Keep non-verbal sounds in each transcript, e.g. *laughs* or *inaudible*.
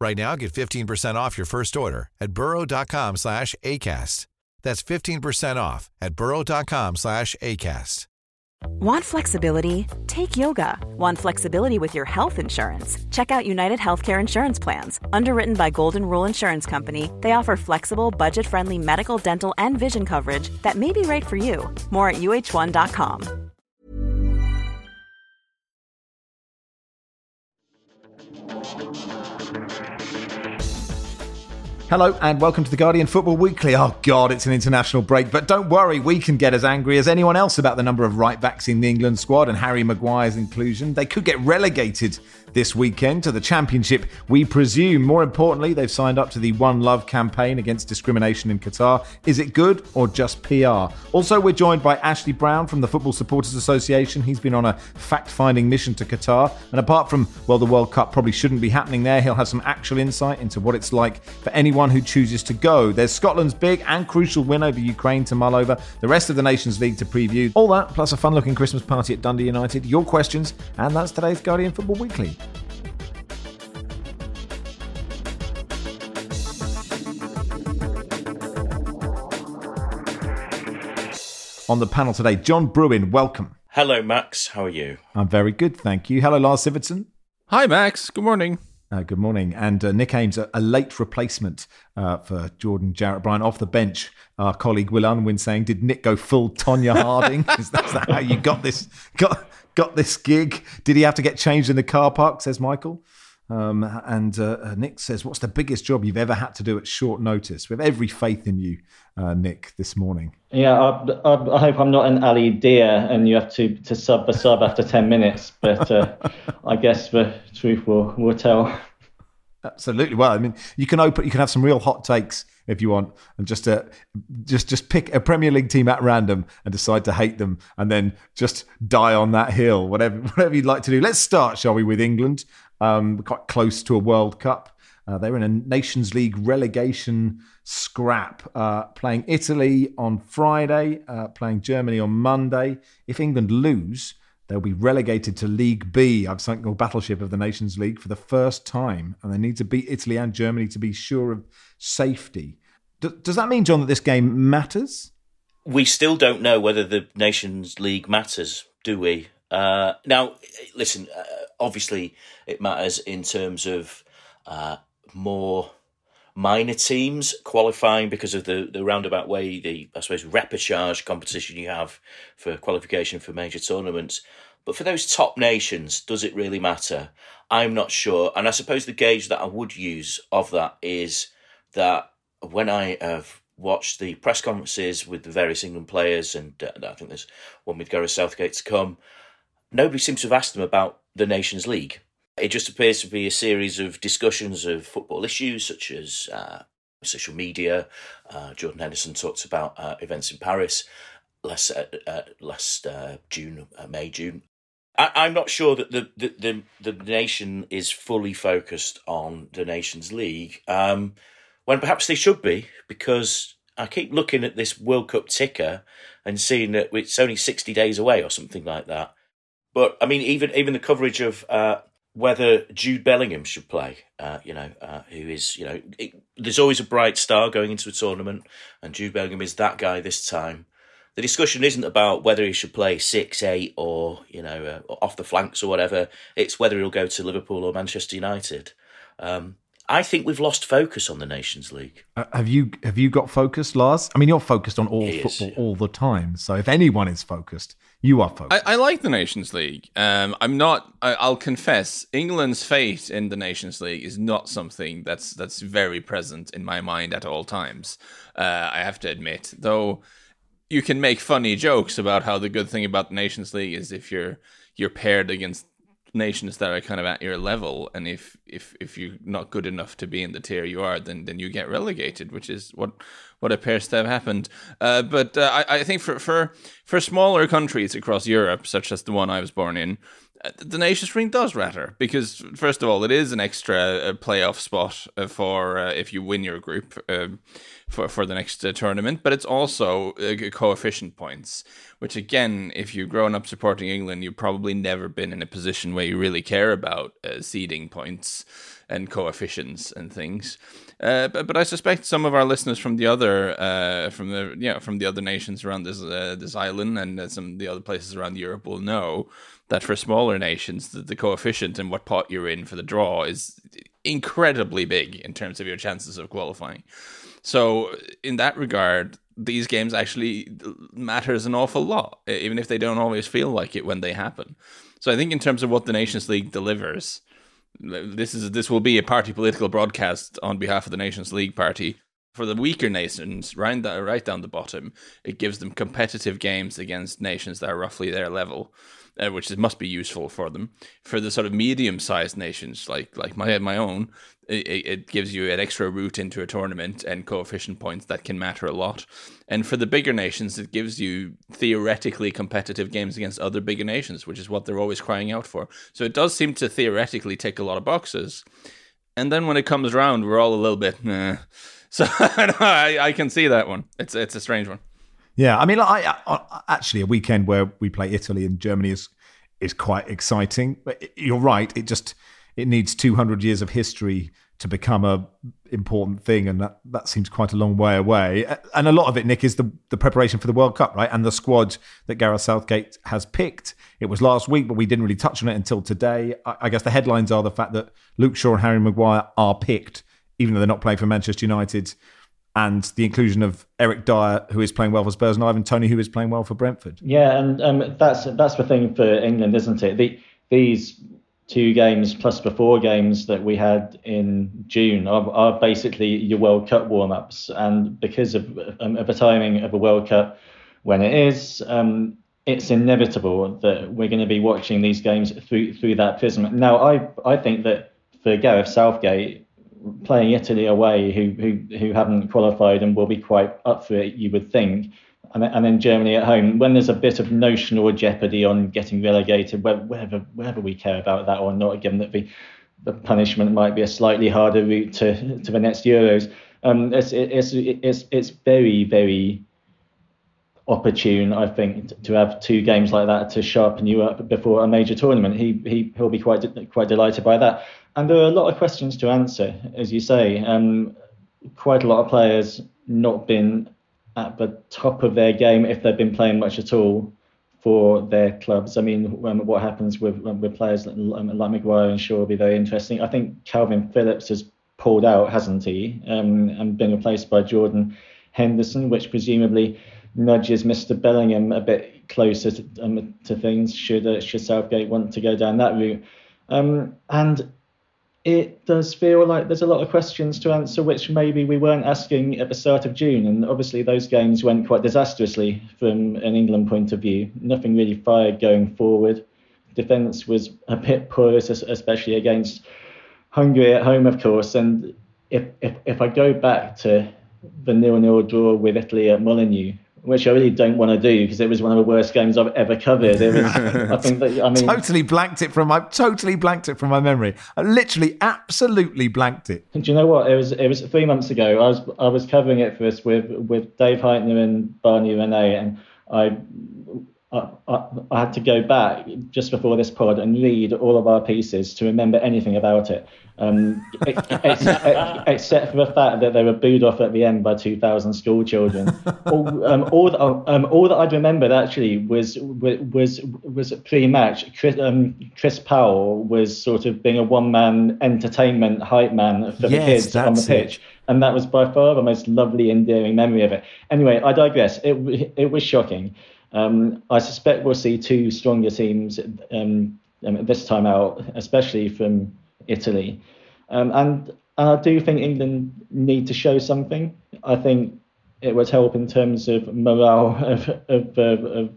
Right now, get 15% off your first order at burrow.com slash ACAST. That's 15% off at burrow.com slash ACAST. Want flexibility? Take yoga. Want flexibility with your health insurance? Check out United Healthcare Insurance Plans. Underwritten by Golden Rule Insurance Company, they offer flexible, budget friendly medical, dental, and vision coverage that may be right for you. More at uh1.com. Hello and welcome to the Guardian Football Weekly. Oh God, it's an international break, but don't worry, we can get as angry as anyone else about the number of right backs in the England squad and Harry Maguire's inclusion. They could get relegated this weekend to the Championship, we presume. More importantly, they've signed up to the One Love campaign against discrimination in Qatar. Is it good or just PR? Also, we're joined by Ashley Brown from the Football Supporters Association. He's been on a fact finding mission to Qatar. And apart from, well, the World Cup probably shouldn't be happening there, he'll have some actual insight into what it's like for anyone who chooses to go. There's Scotland's big and crucial win over Ukraine to mull over, the rest of the Nations League to preview. All that, plus a fun looking Christmas party at Dundee United, your questions, and that's today's Guardian Football Weekly. On the panel today, John Brewin, welcome. Hello, Max. How are you? I'm very good, thank you. Hello, Lars Sivertsen. Hi, Max. Good morning. Uh, good morning. And uh, Nick Ames, a, a late replacement uh, for Jordan Jarrett Bryan off the bench. Our colleague Will Unwin saying, "Did Nick go full Tonya Harding? *laughs* is, that, is that how you got this got got this gig? Did he have to get changed in the car park?" Says Michael. Um, and uh, uh, Nick says, "What's the biggest job you've ever had to do at short notice?" We have every faith in you, uh, Nick, this morning. Yeah, I, I, I, hope I'm not an Ali Dia and you have to, to sub a sub after ten minutes. But uh, I guess the truth will will tell. Absolutely. Well, I mean, you can open, you can have some real hot takes if you want, and just uh, just just pick a Premier League team at random and decide to hate them, and then just die on that hill. Whatever *laughs* whatever you'd like to do. Let's start, shall we, with England um, quite close to a World Cup. Uh, they were in a Nations League relegation scrap, uh, playing Italy on Friday, uh, playing Germany on Monday. If England lose, they'll be relegated to League B. I've sunk the battleship of the Nations League for the first time, and they need to beat Italy and Germany to be sure of safety. D- does that mean, John, that this game matters? We still don't know whether the Nations League matters, do we? Uh, now, listen, uh, obviously it matters in terms of uh, more minor teams qualifying because of the, the roundabout way, the, I suppose, repechage competition you have for qualification for major tournaments. But for those top nations, does it really matter? I'm not sure. And I suppose the gauge that I would use of that is that when I have watched the press conferences with the various England players, and uh, I think there's one with Gareth Southgate to come, nobody seems to have asked them about the Nations League. It just appears to be a series of discussions of football issues such as uh, social media. Uh, Jordan Henderson talked about uh, events in Paris last uh, uh, last uh, June, May June. I, am not sure that the, the, the the nation is fully focused on the Nations League um, when perhaps they should be because I keep looking at this World Cup ticker and seeing that it's only 60 days away or something like that. But I mean, even even the coverage of uh, whether Jude Bellingham should play, uh, you know, uh, who is, you know, it, there's always a bright star going into a tournament, and Jude Bellingham is that guy this time. The discussion isn't about whether he should play six, eight, or you know, uh, off the flanks or whatever. It's whether he'll go to Liverpool or Manchester United. Um, I think we've lost focus on the Nations League. Uh, have you have you got focused, Lars? I mean, you're focused on all he football is, yeah. all the time. So if anyone is focused, you are focused. I, I like the Nations League. Um, I'm not. I, will confess, England's fate in the Nations League is not something that's that's very present in my mind at all times. Uh, I have to admit, though. You can make funny jokes about how the good thing about the Nations League is if you're you're paired against nations that are kind of at your level, and if if if you're not good enough to be in the tier you are, then then you get relegated, which is what what appears to have happened. Uh, but uh, I, I think for for for smaller countries across Europe, such as the one I was born in, the Nations Ring does matter because, first of all, it is an extra uh, playoff spot uh, for uh, if you win your group um, for for the next uh, tournament. But it's also uh, coefficient points, which again, if you've grown up supporting England, you've probably never been in a position where you really care about seeding points and coefficients and things. but, but I suspect some of our listeners from the other from the from the other nations around this this island and some of the other places around Europe will know that for smaller nations, the, the coefficient and what pot you're in for the draw is incredibly big in terms of your chances of qualifying. So, in that regard, these games actually matters an awful lot, even if they don't always feel like it when they happen. So, I think in terms of what the Nations League delivers, this is this will be a party political broadcast on behalf of the Nations League party. For the weaker nations, right, right down the bottom, it gives them competitive games against nations that are roughly their level uh, which must be useful for them. For the sort of medium-sized nations like like my my own, it, it, gives you an extra route into a tournament and coefficient points that can matter a lot. And for the bigger nations, it gives you theoretically competitive games against other bigger nations, which is what they're always crying out for. So it does seem to theoretically tick a lot of boxes. And then when it comes around, we're all a little bit. *laughs* So *laughs* I, I can see that one. It's it's a strange one. Yeah, I mean, I, I, actually a weekend where we play Italy and Germany is is quite exciting. But you're right; it just it needs 200 years of history to become a important thing, and that, that seems quite a long way away. And a lot of it, Nick, is the the preparation for the World Cup, right? And the squad that Gareth Southgate has picked. It was last week, but we didn't really touch on it until today. I, I guess the headlines are the fact that Luke Shaw and Harry Maguire are picked, even though they're not playing for Manchester United and the inclusion of Eric Dier, who is playing well for Spurs, and Ivan Toney, who is playing well for Brentford. Yeah, and um, that's that's the thing for England, isn't it? The, these two games plus the four games that we had in June are, are basically your World Cup warm-ups, and because of, um, of the timing of a World Cup when it is, um, it's inevitable that we're going to be watching these games through through that prism. Now, I I think that for Gareth Southgate playing Italy away, who who who haven't qualified and will be quite up for it, you would think, and, and then Germany at home. When there's a bit of notional jeopardy on getting relegated, whether whether we care about that or not, given that the the punishment might be a slightly harder route to to the next Euros. Um, it's it's it's it's very very opportune, I think, to have two games like that to sharpen you up before a major tournament. He he he'll be quite quite delighted by that. And there are a lot of questions to answer, as you say. Um, quite a lot of players not been at the top of their game if they've been playing much at all for their clubs. I mean, what happens with with players like, like Maguire and Shaw will be very interesting. I think Kalvin Phillips has pulled out, hasn't he, um, and been replaced by Jordan Henderson, which presumably nudges Mr. Bellingham a bit closer to, um, to things. Should uh, should Southgate want to go down that route? Um, and it does feel like there's a lot of questions to answer which maybe we weren't asking at the start of June. And obviously, those games went quite disastrously from an England point of view. Nothing really fired going forward. Defence was a bit porous, especially against Hungary at home, of course. And if, if, if I go back to the nil-nil draw with Italy at Molineux, which I really don't want to do because it was one of the worst games I've ever covered. It was, I *laughs* think that I mean, totally blanked it from my totally blanked it from my memory. I literally, absolutely blanked it. Do you know what? It was it was three months ago. I was I was covering it for us with with Dave Hytner and Barney Ronay, and I I, I, had to go back just before this pod and read all of our pieces to remember anything about it, um, except, except, for the fact that they were booed off at the end by 2,000 school children. *laughs* all, um, all, that, um, all that I'd remembered actually was was was pre-match. Chris, um, Chris Powell was sort of being a one-man entertainment hype man for yes, the kids on the pitch. It. And that was by far the most lovely, endearing memory of it. Anyway, I digress. It, it was shocking. Um, I suspect we'll see two stronger teams um, um, this time out, especially from Italy. Um, and, and I do think England need to show something. I think it would help in terms of morale *laughs* of, of, of, of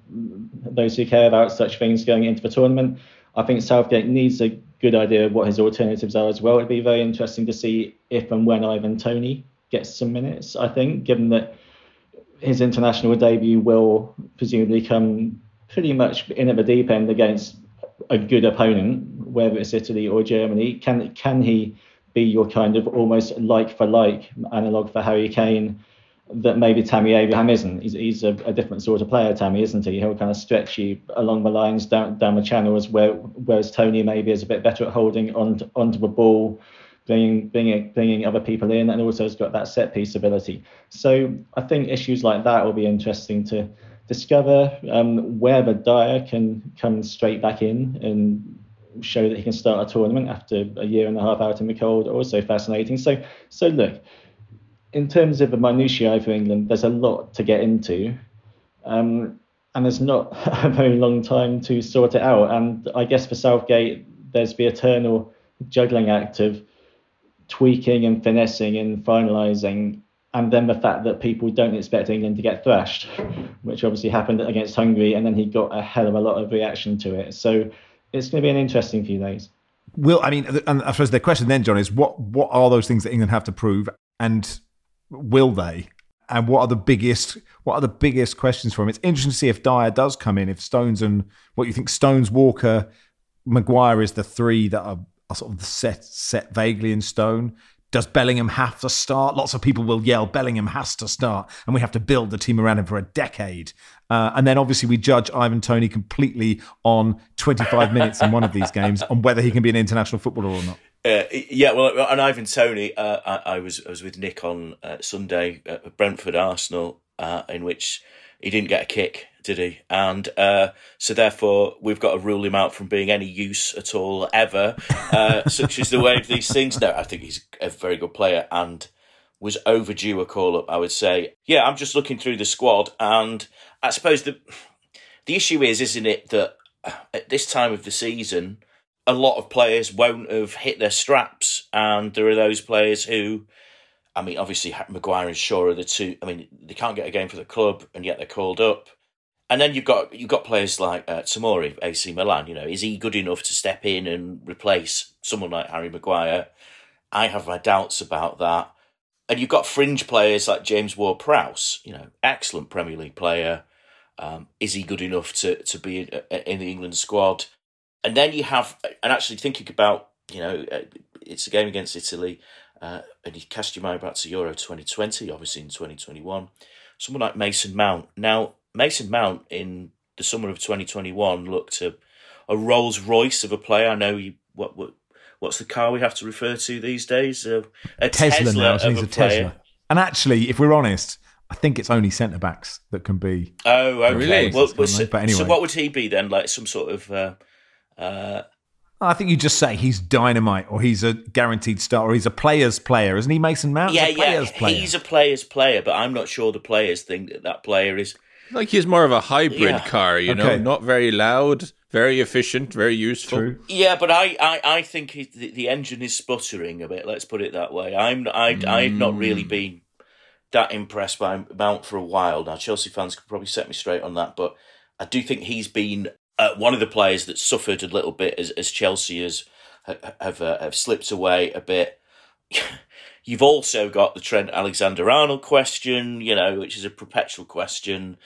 those who care about such things going into the tournament. I think Southgate needs a good idea of what his alternatives are as well. It'd be very interesting to see if and when Ivan Toney gets some minutes. I think, given that his international debut will presumably come pretty much in at the deep end against a good opponent, whether it's Italy or Germany. Can can he be your kind of almost like for like analog for Harry Kane? that maybe Tammy Abraham isn't. He's, he's a, a, different sort of player, Tammy, isn't he? He'll kind of stretch you along the lines down down the channels, where whereas Toney maybe is a bit better at holding on onto the ball, bringing bringing bringing other people in, and also has got that set piece ability. So I think issues like that will be interesting to discover. Um, whether Dier can come straight back in and show that he can start a tournament after a year and a half out in the cold, also fascinating. So so look in terms of the minutiae for England, there's a lot to get into. Um, and there's not *laughs* a very long time to sort it out. And I guess for Southgate, there's the eternal juggling act of tweaking and finessing and finalising, and then the fact that people don't expect England to get thrashed, which obviously happened against Hungary, and then he got a hell of a lot of reaction to it. So it's going to be an interesting few days. Will I mean, and I suppose the question then, John, is what what are those things that England have to prove, and will they? And what are the biggest what are the biggest questions for him? It's interesting to see if Dier does come in, if Stones and what you think Stones, Walker, Maguire is the three that are, are sort of set set vaguely in stone. Does Bellingham have to start? Lots of people will yell Bellingham has to start, and we have to build the team around him for a decade. Uh, and then obviously we judge Ivan Toney completely on 25 *laughs* minutes in one of these games on whether he can be an international footballer or not. Uh, yeah, well, on Ivan Toney, uh, I, I, was I was with Nick on uh, Sunday at Brentford Arsenal, uh, in which he didn't get a kick, did he? And uh, so therefore, we've got to rule him out from being any use at all ever, uh, such as the way of these things. No, I think he's a very good player and was overdue a call up. I would say, yeah, I'm just looking through the squad, and I suppose the the issue is, isn't it, that at this time of the season a lot of players won't have hit their straps, and there are those players who, I mean, obviously Maguire and Shaw are the two. I mean, they can't get a game for the club, and yet they're called up. And then you've got you've got players like uh, Tomori, AC Milan. You know, is he good enough to step in and replace someone like Harry Maguire? I have my doubts about that. And you've got fringe players like James Ward-Prowse. You know, excellent Premier League player. Um, is he good enough to to be in, in the England squad? and then you have, and actually thinking about, you know, uh, it's a game against Italy, uh, and you cast your mind back to Euro 2020, obviously in 2021. Someone like Mason Mount. Now, Mason Mount in the summer of 2021 looked a, a Rolls Royce of a player. I know you, what, what what's the car we have to refer to these days? Uh, a Tesla, Tesla now. He's a, a Tesla. And actually, if we're honest, I think it's only centre backs that can be. Oh, okay. Really? Well, well so, but anyway. so what would he be then? Like some sort of uh, uh, I think you just say he's dynamite, or he's a guaranteed star, or he's a player's player, isn't he, Mason Mount? Yeah, yeah, player. he's a player's player, but I'm not sure the players think that that player is. Like he's more of a hybrid yeah. car, you okay. know, not very loud, very efficient, very useful. True. Yeah, but I, I, I think he, the, the, engine is sputtering a bit. Let's put it that way. I'm, I, mm. I've not really been that impressed by Mount for a while now. Chelsea fans could probably set me straight on that, but I do think he's been uh, one of the players that suffered a little bit as, as Chelsea has have uh, have slipped away a bit. *laughs* You've also got the Trent Alexander Arnold question, you know, which is a perpetual question.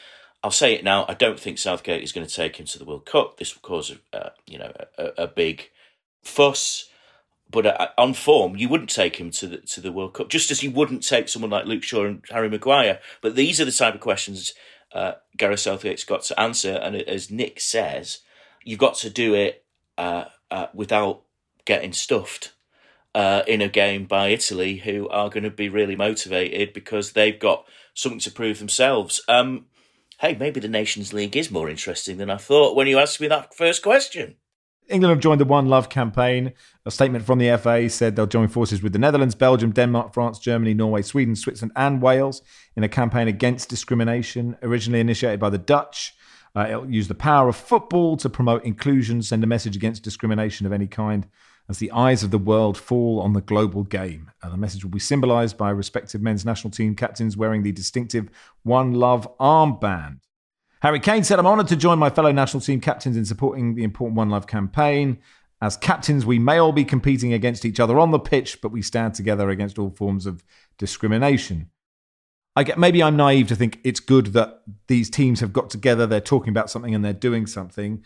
I'll say it now. I don't think Southgate is going to take him to the World Cup. This will cause, a, uh, you know, a, a, big fuss. But uh, on form, you wouldn't take him to the to the World Cup, just as you wouldn't take someone like Luke Shaw and Harry Maguire. But these are the type of questions uh, Gareth Southgate's got to answer. And as Nick says, you've got to do it uh, uh, without getting stuffed uh, in a game by Italy, who are going to be really motivated because they've got something to prove themselves. Um, hey, maybe the Nations League is more interesting than I thought when you asked me that first question. England have joined the One Love campaign. A statement from the FA said they'll join forces with the Netherlands, Belgium, Denmark, France, Germany, Norway, Sweden, Switzerland, and Wales in a campaign against discrimination, originally initiated by the Dutch. Uh, it'll use the power of football to promote inclusion, send a message against discrimination of any kind as the eyes of the world fall on the global game. The message will be symbolised by respective men's national team captains wearing the distinctive One Love armband. Harry Kane said, I'm honoured to join my fellow national team captains in supporting the important One Love campaign. As captains, we may all be competing against each other on the pitch, but we stand together against all forms of discrimination. I get maybe I'm naive to think it's good that these teams have got together, they're talking about something and they're doing something.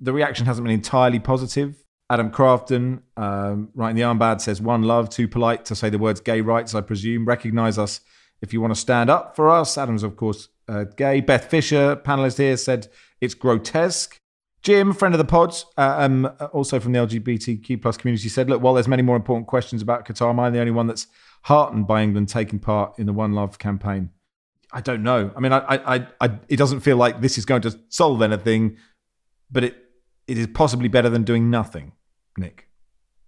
The reaction hasn't been entirely positive. Adam Crafton, um, right in the armband, says one love, too polite to say the words gay rights, I presume. Recognise us if you want to stand up for us. Adam's, of course, uh, gay. Beth Fisher, panelist here, said it's grotesque. Jim, friend of the pod, uh, um, also from the LGBTQ plus community, said, "Look, while there's many more important questions about Qatar, am I the only one that's heartened by England taking part in the One Love campaign?" I don't know. I mean, I, I, I, it doesn't feel like this is going to solve anything, but it, it is possibly better than doing nothing, Nick,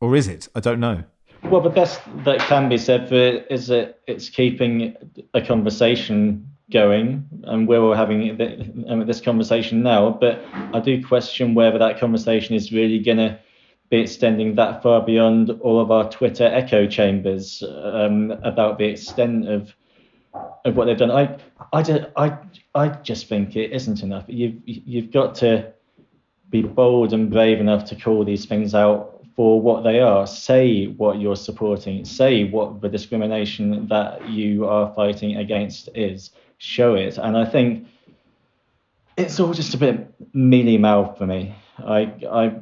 or is it? I don't know. Well, the best that can be said for it is that it's keeping a conversation going, and where we're having um, this conversation now. But I do question whether that conversation is really going to be extending that far beyond all of our Twitter echo chambers um, about the extent of of what they've done. I I just, I I just think it isn't enough. You've you've got to be bold and brave enough to call these things out for what they are. Say what you're supporting. Say what the discrimination that you are fighting against is. Show it. And I think it's all just a bit mealy mouth for me. I, I,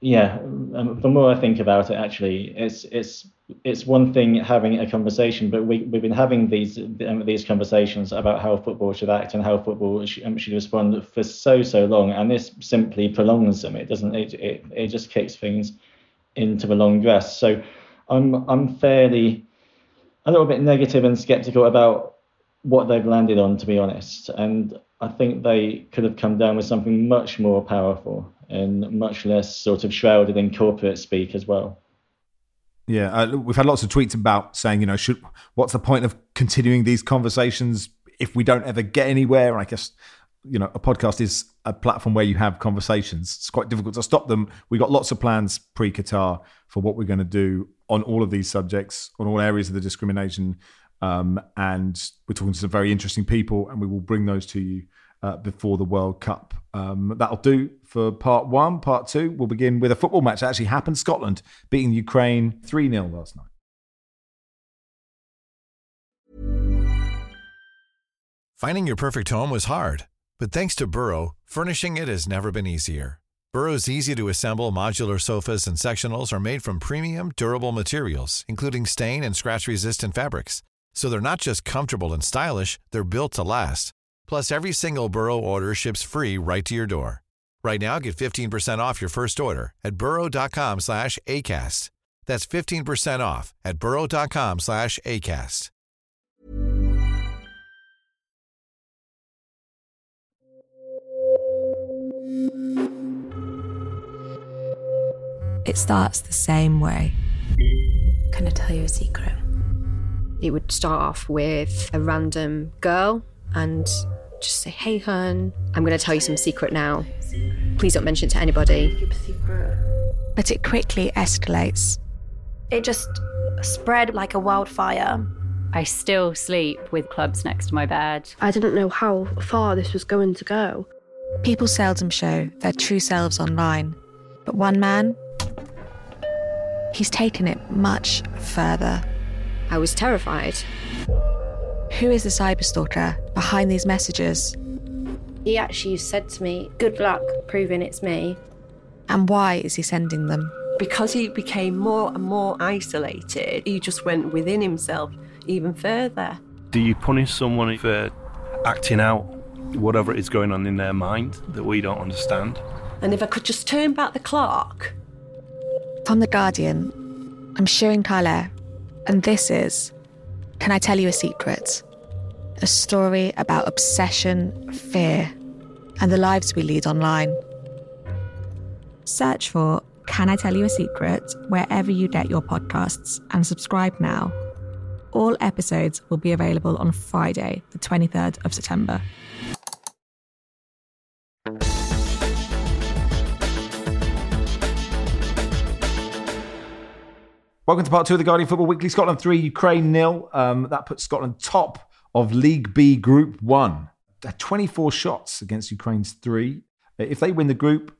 yeah. Um, the more I think about it, actually, it's it's it's one thing having a conversation, but we, we've been having these um, these conversations about how football should act and how football should, um, should respond for so so long, and this simply prolongs them. It doesn't. It, it it just kicks things into the long grass. So I'm I'm fairly a little bit negative and skeptical about what they've landed on, to be honest. And I think they could have come down with something much more powerful and much less sort of shrouded in corporate speak as well. Yeah, uh, we've had lots of tweets about saying, you know, should what's the point of continuing these conversations if we don't ever get anywhere? I guess you know, a podcast is a platform where you have conversations. It's quite difficult to stop them. We got lots of plans pre Qatar for what we're going to do on all of these subjects, on all areas of the discrimination, um, and we're talking to some very interesting people, and we will bring those to you uh, before the World Cup. Um, that'll do for part one. Part two, we'll begin with a football match that actually happened. Scotland beating Ukraine 3 0 last night. Finding your perfect home was hard, but thanks to Burrow, furnishing it has never been easier. Burrow's easy to assemble modular sofas and sectionals are made from premium, durable materials, including stain and scratch resistant fabrics. So they're not just comfortable and stylish, they're built to last. Plus, every single Burrow order ships free right to your door. Right now, get 15% off your first order at burrow.com slash ACAST. That's 15% off at burrow.com slash ACAST. It starts the same way. Can I tell you a secret? It would start off with a random girl and just say, hey, hun, I'm going to tell you some secret now. Please don't mention it to anybody. But it quickly escalates. It just spread like a wildfire. I still sleep with clubs next to my bed. I didn't know how far this was going to go. People seldom show their true selves online, but one man, he's taken it much further. I was terrified. Who is the cyberstalker behind these messages? He actually said to me, Good luck proving it's me. And why is he sending them? Because he became more and more isolated, he just went within himself even further. Do you punish someone for acting out whatever is going on in their mind that we don't understand? And if I could just turn back the clock. From The Guardian, I'm Sirin Kale, and this is Can I Tell You a Secret? A story about obsession, fear, and the lives we lead online. Search for Can I Tell You a Secret wherever you get your podcasts and subscribe now. All episodes will be available on Friday, the 23rd of September. Welcome to part two of the Guardian Football Weekly. Scotland 3, Ukraine nil. Um, that puts Scotland top of League B Group 1. 24 shots against Ukraine's three. If they win the group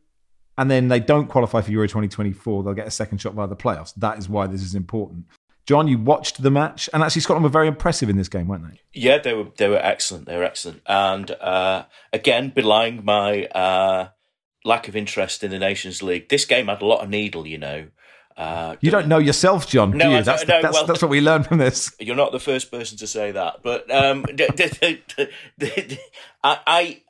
and then they don't qualify for Euro 2024, they'll get a second shot via the playoffs. That is why this is important. John, you watched the match, and actually Scotland were very impressive in this game, weren't they? Yeah, they were. They were excellent. They were excellent, and uh, again, belying my uh, lack of interest in the Nations League, this game had a lot of needle. You know, uh, you don't know yourself, John. No, do you? That's, no, that's, well, that's, what we learned from this. *laughs* You're not the first person to say that, but um, *laughs* I, I,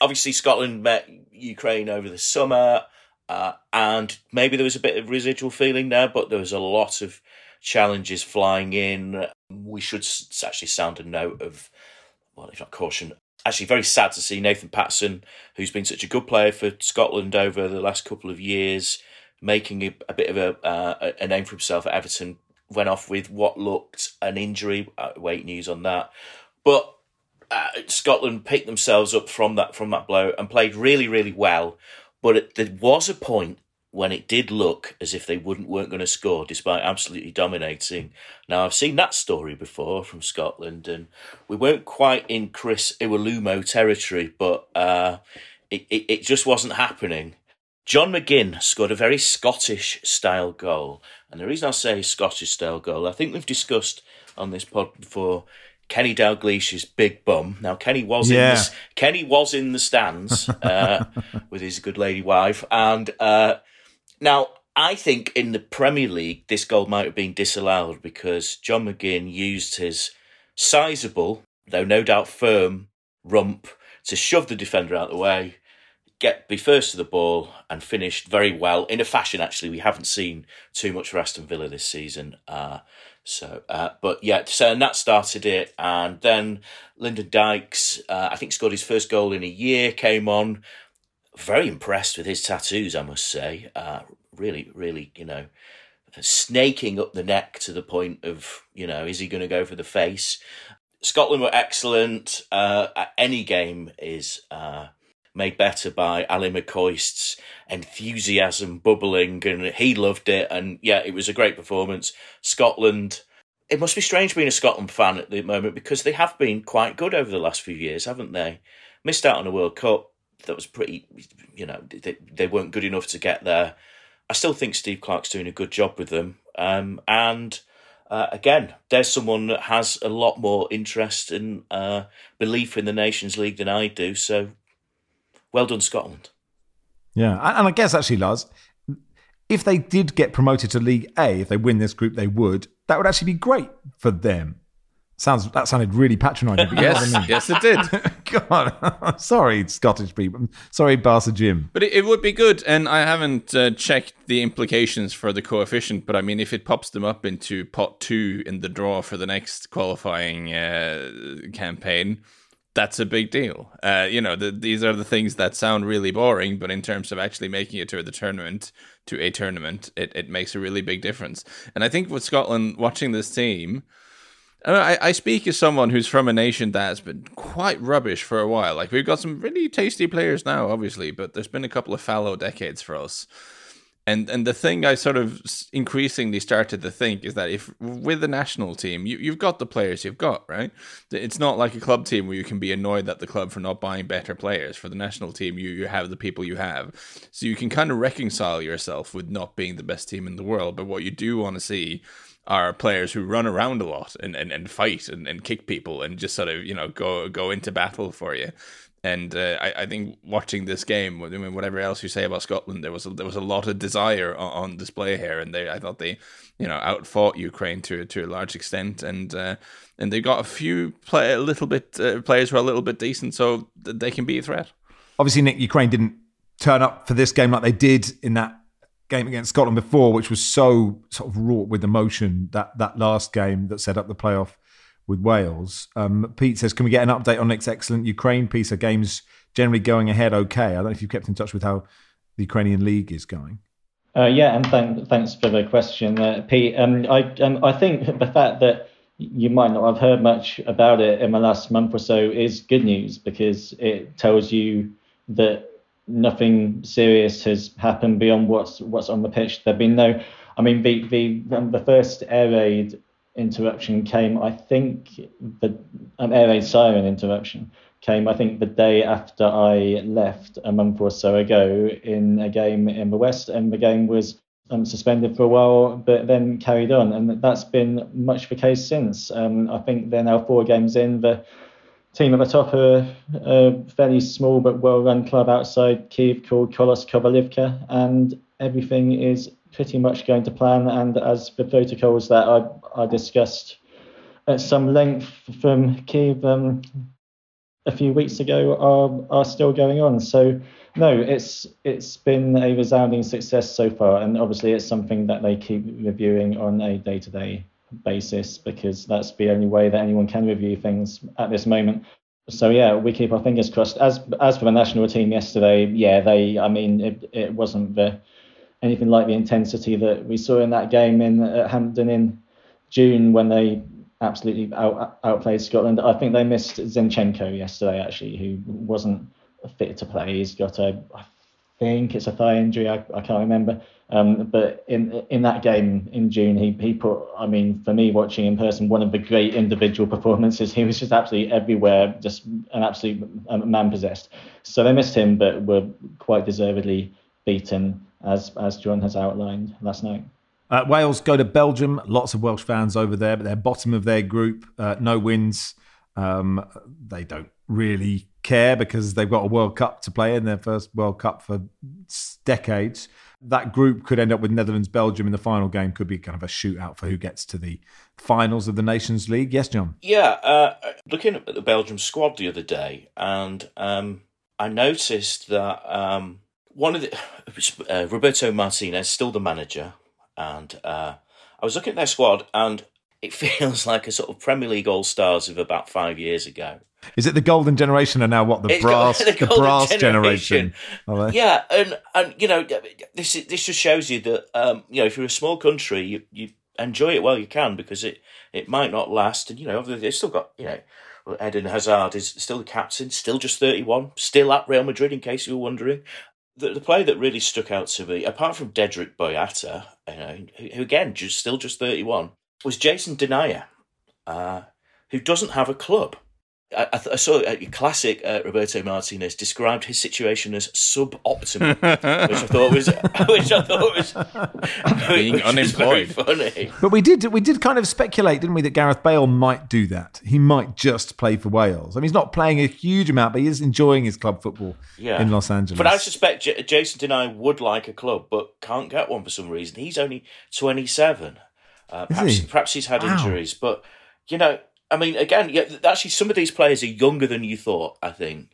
obviously Scotland met Ukraine over the summer, uh, and maybe there was a bit of residual feeling there, but there was a lot of challenges flying in. We should actually sound a note of, well, if not caution, actually very sad to see Nathan Patterson, who's been such a good player for Scotland over the last couple of years, making a, a bit of a, uh, a name for himself at Everton, went off with what looked an injury. Uh, wait news on that, but uh, Scotland picked themselves up from that from that blow and played really really well. But it, there was a point when it did look as if they wouldn't weren't going to score despite absolutely dominating. Now I've seen that story before from Scotland, and we weren't quite in Chris Iwelumo territory, but uh, it, it, it just wasn't happening. John McGinn scored a very Scottish style goal, and the reason I say Scottish style goal, I think we've discussed on this pod before. Kenny Dalglish's big bum. Now Kenny was yeah. in the, Kenny was in the stands *laughs* uh, with his good lady wife, and uh, now, I think in the Premier League, this goal might have been disallowed because John McGinn used his sizable, though no doubt firm, rump to shove the defender out of the way, get be first to the ball, and finished very well in a fashion. Actually, we haven't seen too much for Aston Villa this season. Uh, so, uh, but yeah, so and that started it, and then Lyndon Dykes, uh, I think, scored his first goal in a year. Came on, very impressed with his tattoos, I must say. Uh, really, really, you know, snaking up the neck to the point of, you know, is he going to go for the face? Scotland were excellent. Uh, any game is uh, made better by Ally McCoist's enthusiasm bubbling, and he loved it. And yeah, it was a great performance. Scotland. It must be strange being a Scotland fan at the moment because they have been quite good over the last few years, haven't they? Missed out on a World Cup, that was pretty, you know, they, they weren't good enough to get there. I still think Steve Clarke's doing a good job with them. Um, and uh, again, there's someone that has a lot more interest and uh, belief in the Nations League than I do. So well done, Scotland. Yeah. And I guess actually, Lars, if they did get promoted to League A, if they win this group, they would. That would actually be great for them Sounds that sounded really patronising. yes, I mean. yes, it did. *laughs* God, *laughs* sorry, Scottish people. Sorry, Barca Jim. But it, it would be good, and I haven't uh, checked the implications for the coefficient. But I mean, if it pops them up into pot two in the draw for the next qualifying uh, campaign, that's a big deal. Uh, you know, the, these are the things that sound really boring, but in terms of actually making it to the tournament, to a tournament, it, it makes a really big difference. And I think with Scotland watching this team I, I speak as someone who's from a nation that's been quite rubbish for a while. Like we've got some really tasty players now, obviously, but there's been a couple of fallow decades for us. And and the thing I sort of increasingly started to think is that if with the national team, you, you've got the players you've got, right? It's not like a club team where you can be annoyed at the club for not buying better players. For the national team, you, you have the people you have. So you can kind of reconcile yourself with not being the best team in the world. But what you do want to see are players who run around a lot and, and, and fight and, and kick people and just sort of you know go go into battle for you. And uh, I, I think watching this game, I mean, whatever else you say about Scotland, there was a, there was a lot of desire on, on display here, and they I thought they, you know, outfought Ukraine to to a large extent, and uh, and they got a few play a little bit uh, players who are a little bit decent, so they can be a threat. Obviously, Nick, Ukraine didn't turn up for this game like they did in that game against Scotland before, which was so sort of wrought with emotion, that that last game that set up the playoff with Wales. Um, Pete says, "Can we get an update on Nick's excellent Ukraine piece? Are games generally going ahead okay? I don't know if you've kept in touch with how the Ukrainian league is going." Uh, yeah, and thank, thanks for the question, uh, Pete. Um, I um, I think the fact that you might not have heard much about it in the last month or so is good news because it tells you that nothing serious has happened beyond what's what's on the pitch. There've been no, I mean, the the the first air raid interruption came, I think, the an air raid siren interruption came, I think, the day after I left a month or so ago in a game in the West, and the game was um, suspended for a while, but then carried on, and that's been much the case since. Um, I think they're now four games in. The team at the top are a fairly small but well-run club outside Kiev called Kolos Kovalivka, and everything is pretty much going to plan. And as the protocols that I, I discussed at some length from Kiev um, a few weeks ago are are still going on. So no, it's it's been a resounding success so far, and obviously it's something that they keep reviewing on a day-to-day basis because that's the only way that anyone can review things at this moment. So yeah, we keep our fingers crossed. As as for the national team yesterday, yeah, they I mean it it wasn't the anything like the intensity that we saw in that game in at Hampden in June when they absolutely out, outplayed Scotland. I think they missed Zinchenko yesterday actually, who wasn't fit to play. He's got a I think it's a thigh injury. I, I can't remember. Um, but in in that game in June, he he put. I mean, for me, watching in person, one of the great individual *laughs* performances. He was just absolutely everywhere, just an absolute um, man possessed. So they missed him, but were quite deservedly beaten, as as John has outlined last night. Uh, Wales go to Belgium. Lots of Welsh fans over there, but they're bottom of their group. Uh, no wins. Um, they don't really care because they've got a World Cup to play in their first World Cup for decades. That group could end up with Netherlands, Belgium in the final game. Could be kind of a shootout for who gets to the finals of the Nations League. Yes, John. Yeah, uh, looking at the Belgium squad the other day, and um, I noticed that um, one of the *sighs* uh, Roberto Martinez still the manager, and uh, I was looking at their squad, and *laughs* it feels like a sort of Premier League All Stars of about five years ago. Is it the golden generation or now what the It's brass got- *laughs* the, brass generation? They? Yeah, and and you know this this just shows you that um, you know if you're a small country, you, you enjoy it while you can because it it might not last, and you know they've still got you know. Well, Eden Hazard is still the captain, still just 31, still at Real Madrid, in case you were wondering. The, the player that really stuck out to me, apart from Dedryck Boyata, you know, who, who again, just still just 31, was Jason Denayer, uh, who doesn't have a club. I, I, th- I saw a classic uh, Roberto Martinez described his situation as suboptimal, *laughs* which I thought was *laughs* which I thought was *laughs* Being which was very unemployed. funny. But we did we did kind of speculate, didn't we, that Gareth Bale might do that. He might just play for Wales. I mean, he's not playing a huge amount, but he is enjoying his club football Yeah. in Los Angeles. But I suspect J- Jason Denayer would like a club, but can't get one for some reason. He's only 27. Uh, Is perhaps, he? perhaps he's had Wow. injuries, but you know, I mean, again, yeah, actually, some of these players are younger than you thought. I think,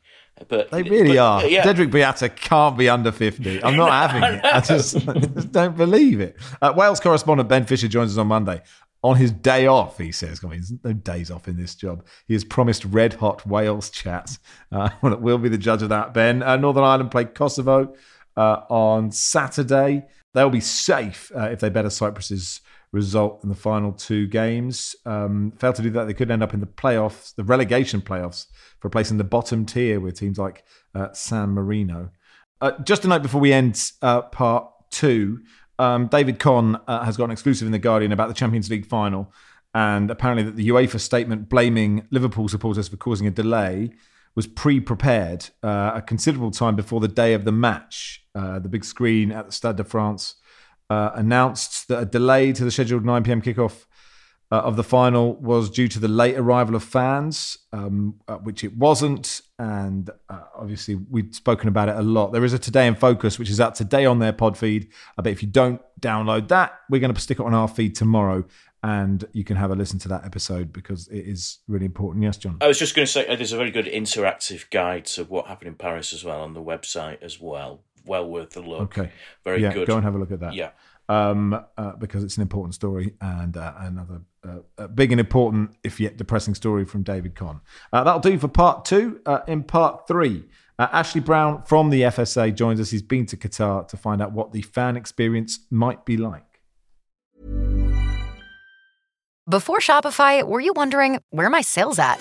but They really but, are. Yeah, Dedryck Boyata can't be under 50. I'm not *laughs* having it. I just, I just don't believe it. Uh, Wales correspondent Ben Fisher joins us on Monday. On his day off, he says, I mean, there's no days off in this job. He has promised red hot Wales chat. Uh, *laughs* we'll be the judge of that, Ben. Uh, Northern Ireland play Kosovo uh, on Saturday. They'll be safe uh, if they better Cyprus's result in the final two games. Um, failed to do that, they could end up in the playoffs, the relegation playoffs, for a place in the bottom tier with teams like uh, San Marino. Uh, just a note before we end uh, part two, um, David Conn uh, has got an exclusive in The Guardian about the Champions League final. And apparently, that the UEFA statement blaming Liverpool supporters for causing a delay was pre prepared uh, a considerable time before the day of the match. Uh, the big screen at the Stade de France uh, announced that a delay to the scheduled 9 pm kickoff uh, of the final was due to the late arrival of fans, um, uh, which it wasn't. And uh, obviously, we've spoken about it a lot. There is a Today in Focus, which is out today on their pod feed. I bet if you don't download that, we're going to stick it on our feed tomorrow. And you can have a listen to that episode because it is really important. Yes, John. I was just going to say uh, there's a very good interactive guide to what happened in Paris as well on the website as well. Well worth the look. Okay. very yeah, good. Go and have a look at that. Yeah. Um, uh, because it's an important story and uh, another uh, big and important, if yet depressing story from David Conn. Uh, that'll do for part two. Uh, in part three, uh, Ashley Brown from the FSA joins us. He's been to Qatar to find out what the fan experience might be like. Before Shopify, were you wondering where are my sales at?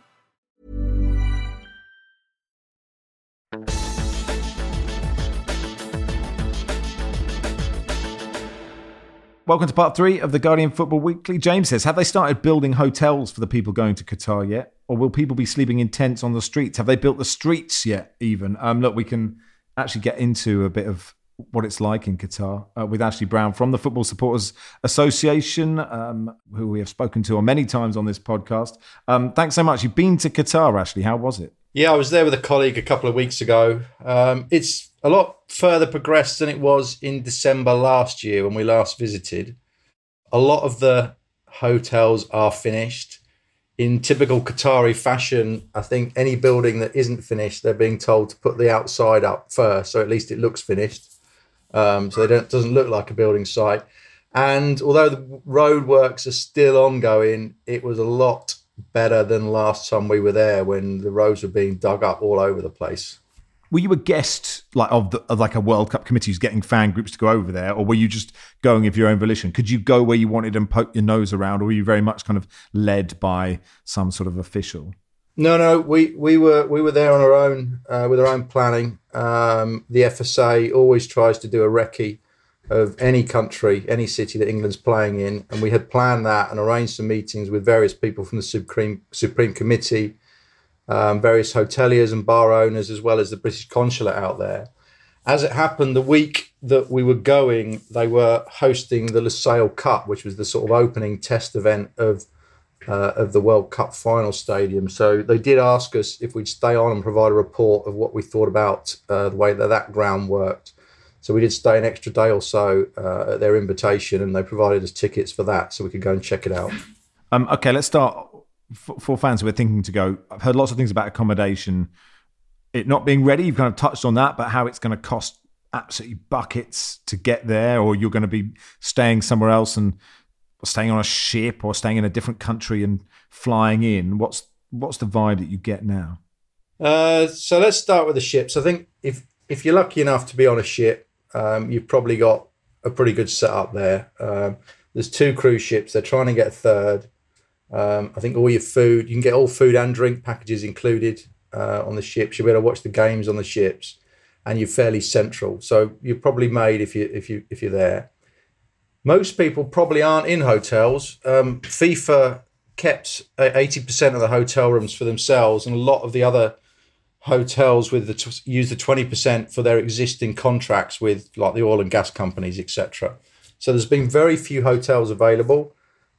Welcome to part three of the Guardian Football Weekly. James says, Have they started building hotels for the people going to Qatar yet? Or will people be sleeping in tents on the streets? Have they built the streets yet, even? Um, look, we can actually get into a bit of what it's like in Qatar uh, with Ashley Brown from the Football Supporters Association, um, who we have spoken to on many times on this podcast. Um, thanks so much. You've been to Qatar, Ashley. How was it? Yeah, I was there with a colleague a couple of weeks ago. Um, it's a lot further progressed than it was in December last year when we last visited. A lot of the hotels are finished. In typical Qatari fashion, I think any building that isn't finished, they're being told to put the outside up first, so at least it looks finished. Um, so it doesn't look like a building site. And although the road works are still ongoing, it was a lot better than last time we were there when the roads were being dug up all over the place were you a guest like of, the, of like a World Cup committee who's getting fan groups to go over there, or were you just going of your own volition? Could you go where you wanted and poke your nose around, or were you very much kind of led by some sort of official? No, no, we we were we were there on our own uh, with our own planning. Um, the FSA always tries to do a recce of any country, any city that England's playing in, and we had planned that and arranged some meetings with various people from the Supreme Supreme Committee um, various hoteliers and bar owners, as well as the British consulate out there. As it happened, the week that we were going, they were hosting the Lusail Cup, which was the sort of opening test event of uh, of the World Cup final stadium. So they did ask us if we'd stay on and provide a report of what we thought about uh, the way that that ground worked. So we did stay an extra day or so uh, at their invitation, and they provided us tickets for that, so we could go and check it out. Um, okay, let's start for, fans who are thinking to go, I've heard lots of things about accommodation, it not being ready. You've kind of touched on that, but how it's going to cost absolutely buckets to get there, or you're going to be staying somewhere else and staying on a ship or staying in a different country and flying in. What's what's the vibe that you get now? Uh, so let's start with the ships. I think if if you're lucky enough to be on a ship, um, you've probably got a pretty good setup there. Um, there's two cruise ships. They're trying to get a third. Um, I think all your food, you can get all food and drink packages included uh, on the ships. You'll be able to watch the games on the ships, and you're fairly central. So you're probably made if you if you if you're there. Most people probably aren't in hotels. Um, FIFA kept eighty percent of the hotel rooms for themselves, and a lot of the other hotels with the t- use the twenty percent for their existing contracts with like the oil and gas companies, etc. So there's been very few hotels available.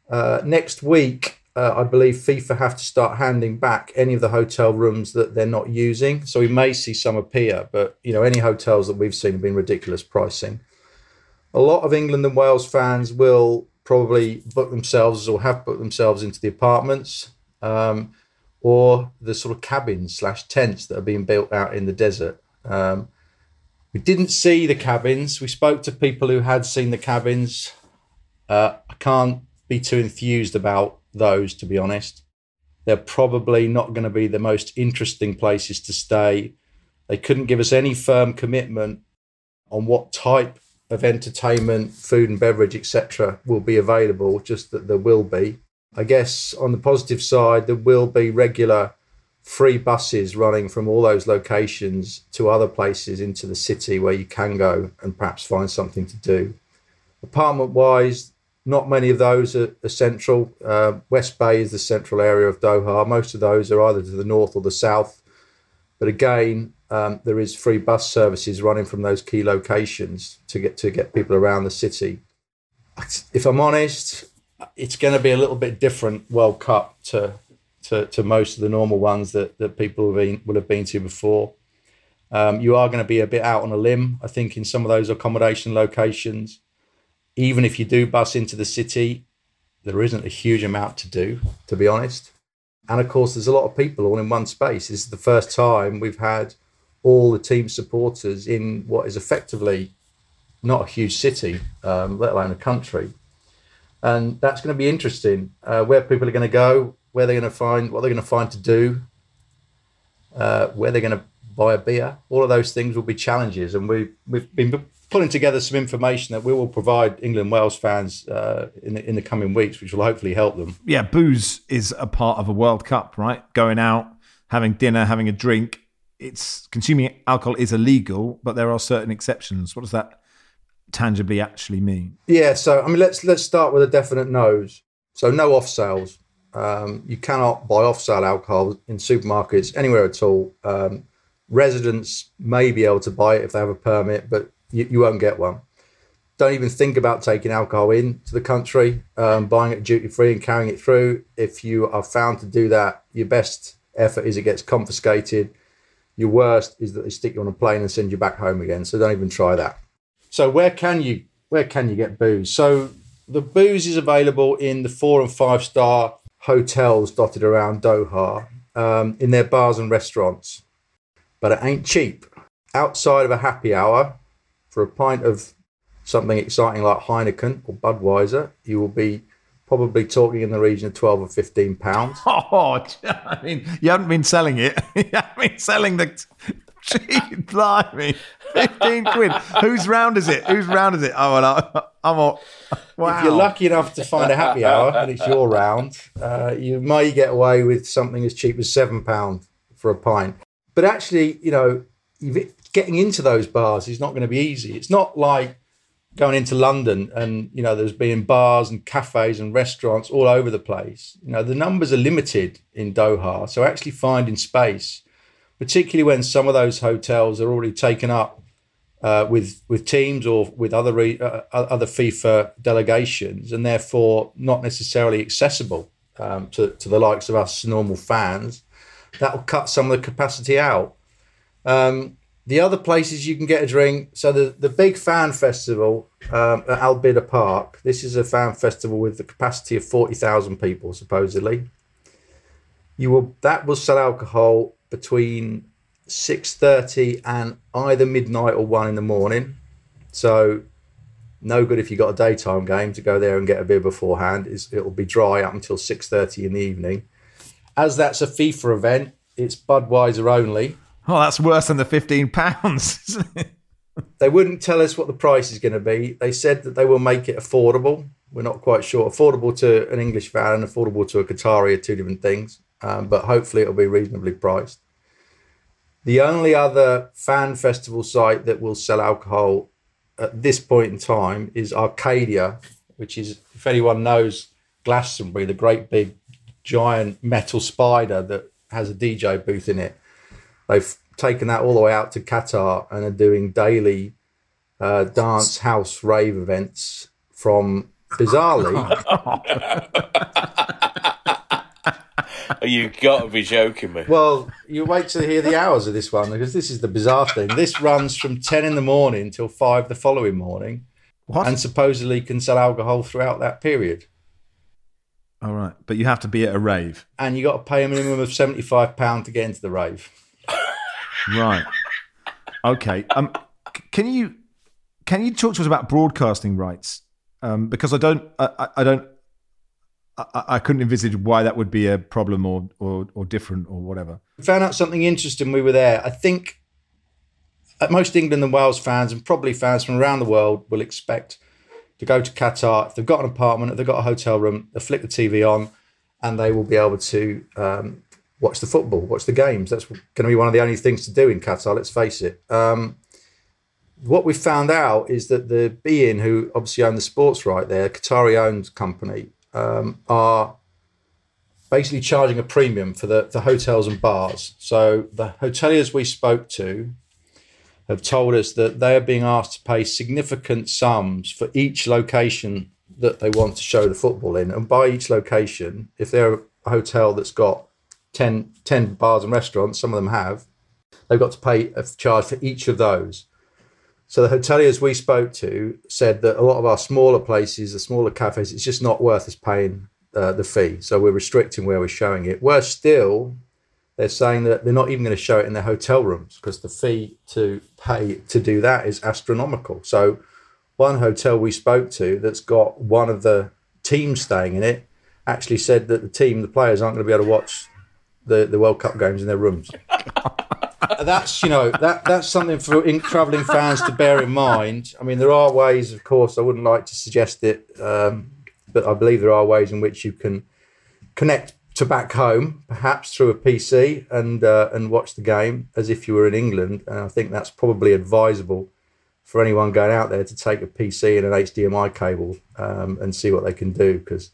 Uh, next week, uh, I believe FIFA have to start handing back any of the hotel rooms that they're not using. So we may see some appear, but you know, any hotels that we've seen have been ridiculous pricing. A lot of England and Wales fans will probably book themselves or have booked themselves into the apartments um, or the sort of cabins slash tents that are being built out in the desert. Um, we didn't see the cabins. We spoke to people who had seen the cabins. Uh, I can't be too enthused about those, to be honest. They're probably not going to be the most interesting places to stay. They couldn't give us any firm commitment on what type of entertainment, food and beverage, etc., will be available, just that there will be. I guess on the positive side, there will be regular free buses running from all those locations to other places into the city where you can go and perhaps find something to do. Apartment wise, not many of those are, are central. Uh, West Bay is the central area of Doha. Most of those are either to the north or the south. But again, um, there is free bus services running from those key locations to get to get people around the city. If I'm honest, it's going to be a little bit different World Cup to to, to most of the normal ones that, that people have been, would have been to before. Um, you are going to be a bit out on a limb, I think, in some of those accommodation locations even if you do bus into the city, there isn't a huge amount to do, to be honest. And of course, there's a lot of people all in one space. This is the first time we've had all the team supporters in what is effectively not a huge city, um, let alone a country. And that's going to be interesting uh, where people are going to go, where they're going to find, what they're going to find to do, uh, where they're going to buy a beer. All of those things will be challenges, and we we've been pulling together some information that we will provide England Wales fans uh, in the, in the coming weeks, which will hopefully help them. Yeah, booze is a part of a World Cup, right? Going out, having dinner, having a drink. It's consuming alcohol is illegal, but there are certain exceptions. What does that tangibly actually mean? Yeah, so I mean, let's let's start with a definite no's. So no off sales. Um, you cannot buy off sale alcohol in supermarkets anywhere at all. Um, residents may be able to buy it if they have a permit, but you, you won't get one. Don't even think about taking alcohol into the country, um, buying it duty free and carrying it through. If you are found to do that, your best effort is it gets confiscated. Your worst is that they stick you on a plane and send you back home again. So don't even try that. So where can you where can you get booze? So the booze is available in the four and five star hotels dotted around Doha, um, in their bars and restaurants, but it ain't cheap. Outside of a happy hour, for a pint of something exciting like Heineken or Budweiser, you will be probably talking in the region of 12 or 15 pounds. *laughs* Oh, I mean, you haven't been selling it. *laughs* you haven't been selling the. *laughs* Gee, blimey. 15 quid. Whose round is it? Whose round is it? Oh, well, I'm all, wow. If you're lucky enough to find a happy hour and it's your round, uh, you may get away with something as cheap as £7 for a pint. But actually, you know, getting into those bars is not going to be easy. It's not like going into London and, you know, there's being bars and cafes and restaurants all over the place. You know, the numbers are limited in Doha. So actually finding space, particularly when some of those hotels are already taken up uh, with with teams or with other re, uh, other FIFA delegations, and therefore not necessarily accessible um, to to the likes of us normal fans. That will cut some of the capacity out. Um, the other places you can get a drink. So the the big fan festival um, at Al Bidda Park. This is a fan festival with the capacity of forty thousand people supposedly. You will that will sell alcohol between six thirty and either midnight or one in the morning. So no good if you got a daytime game to go there and get a beer beforehand. It's, it'll be dry up until six thirty in the evening. As that's a FIFA event, it's Budweiser only. Oh, that's worse than the fifteen pounds. *laughs* they wouldn't tell us what the price is going to be. They said that they will make it affordable. We're not quite sure. Affordable to an English fan and affordable to a Qatari are two different things. Um, but hopefully it'll be reasonably priced. The only other fan festival site that will sell alcohol at this point in time is Arcadia, which is, if anyone knows Glastonbury, the great big giant metal spider that has a DJ booth in it. They've taken that all the way out to Qatar and are doing daily uh, dance house rave events from bizarrely. *laughs* You've got to be joking me. Well, you wait to hear the hours of this one because this is the bizarre thing. This runs from 10 in the morning till 5 the following morning. What? And supposedly can sell alcohol throughout that period. All right. But you have to be at a rave. And you got to pay a minimum of £75 to get into the rave. Right. Okay. Um, can you can you talk to us about broadcasting rights? Um, because I don't I, I don't I, I, couldn't envisage why that would be a problem or, or or different or whatever. Found out something interesting. We were there. I think most England and Wales fans, and probably fans from around the world, will expect to go to Qatar if they've got an apartment, if they've got a hotel room, they flick the TV on, and they will be able to um, watch the football, watch the games. That's going to be one of the only things to do in Qatar. Let's face it. Um, what we found out is that the beIN who obviously own the sports right there, Qatari-owned company, um, are basically charging a premium for the, the hotels and bars. So the hoteliers we spoke to have told us that they are being asked to pay significant sums for each location that they want to show the football in. And by each location, if they're a hotel that's got 10, 10 bars and restaurants, some of them have, they've got to pay a charge for each of those. So the hoteliers we spoke to said that a lot of our smaller places, the smaller cafes, it's just not worth us paying uh, the fee. So we're restricting where we're showing it. Worse still, they're saying that they're not even going to show it in their hotel rooms because the fee to pay to do that is astronomical. So one hotel we spoke to that's got one of the teams staying in it actually said that the team, the players, aren't going to be able to watch the, the World Cup games in their rooms. *laughs* that's you know that that's something for in, traveling fans to bear in mind. I mean, there are ways, of course. I wouldn't like to suggest it, um, but I believe there are ways in which you can connect to back home, perhaps through a PC, and uh, and watch the game as if you were in England. And I think that's probably advisable for anyone going out there to take a PC and an HDMI cable um, and see what they can do. Because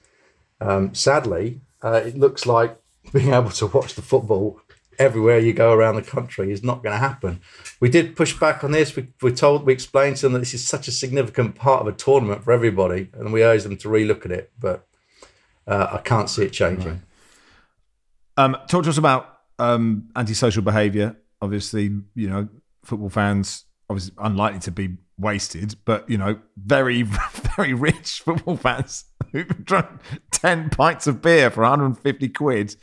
um, sadly, uh, it looks like being able to watch the football everywhere you go around the country is not going to happen. We did push back on this. We, we told, we explained to them that this is such a significant part of a tournament for everybody, and we urged them to relook at it. But uh, I can't see it changing. Right. Um, talk to us about um, antisocial behaviour. Obviously, you know, football fans obviously unlikely to be wasted, but you know, very *laughs* very rich football fans who've drunk ten pints of beer for 150 quid.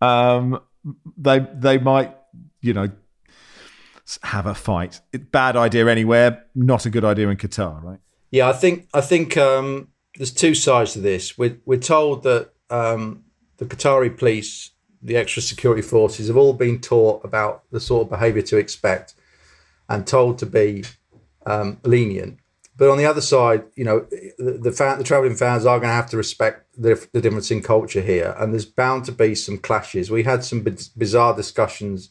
Um, they they might you know have a fight. Bad idea anywhere. Not a good idea in Qatar, right? Yeah, I think I think um, there's two sides to this. We're we're told that um, the Qatari police the extra security forces have all been taught about the sort of behaviour to expect and told to be um, lenient. But on the other side, you know, the the, fan, the travelling fans are going to have to respect the, the, difference in culture here, and there's bound to be some clashes. We had some bizarre discussions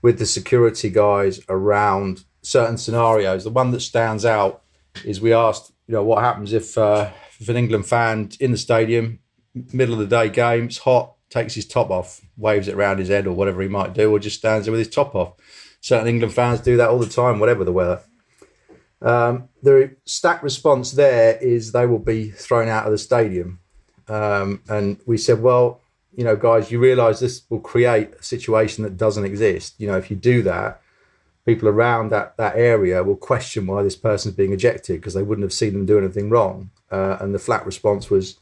with the security guys around certain scenarios. The one that stands out is we asked, you know, what happens if uh, if an England fan in the stadium, middle of the day game, it's hot, takes his top off, waves it around his head or whatever he might do, or just stands there with his top off. Certain England fans do that all the time, whatever the weather. Um, the stack response there is they will be thrown out of the stadium. Um, and we said, well, you know, guys, you realise this will create a situation that doesn't exist. You know, if you do that, people around that that area will question why this person's being ejected because they wouldn't have seen them do anything wrong. Uh, and the flat response was,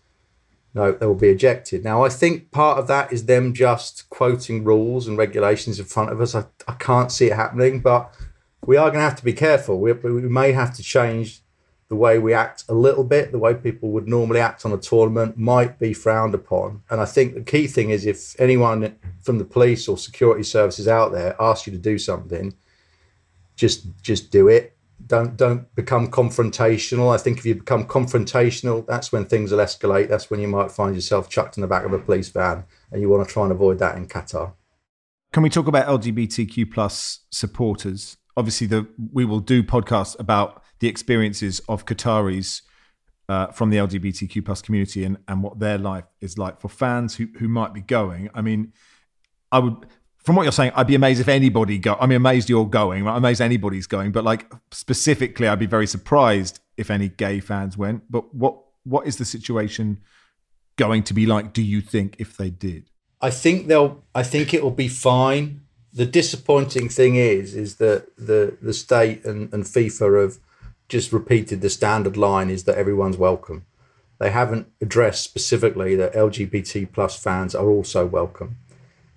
no, they will be ejected. Now, I think part of that is them just quoting rules and regulations in front of us. I, I can't see it happening, but we are going to have to be careful. We, we may have to change the way we act a little bit. The way people would normally act on a tournament might be frowned upon. And I think the key thing is if anyone from the police or security services out there asks you to do something, just just do it don't don't become confrontational. I think if you become confrontational, that's when things will escalate. That's when you might find yourself chucked in the back of a police van, and you want to try and avoid that in Qatar. Can we talk about LGBTQ plus supporters? Obviously, the we will do podcasts about the experiences of Qataris uh, from the LGBTQ plus community and, and what their life is like for fans who, who might be going. I mean, I would from what you're saying, I'd be amazed if anybody go. I'm amazed you're going. Amazed anybody's going. But like specifically, I'd be very surprised if any gay fans went. But what what is the situation going to be like? Do you think if they did? I think they'll. I think it will be fine. The disappointing thing is, is that the the state and, and FIFA have just repeated the standard line: is that everyone's welcome. They haven't addressed specifically that LGBT plus fans are also welcome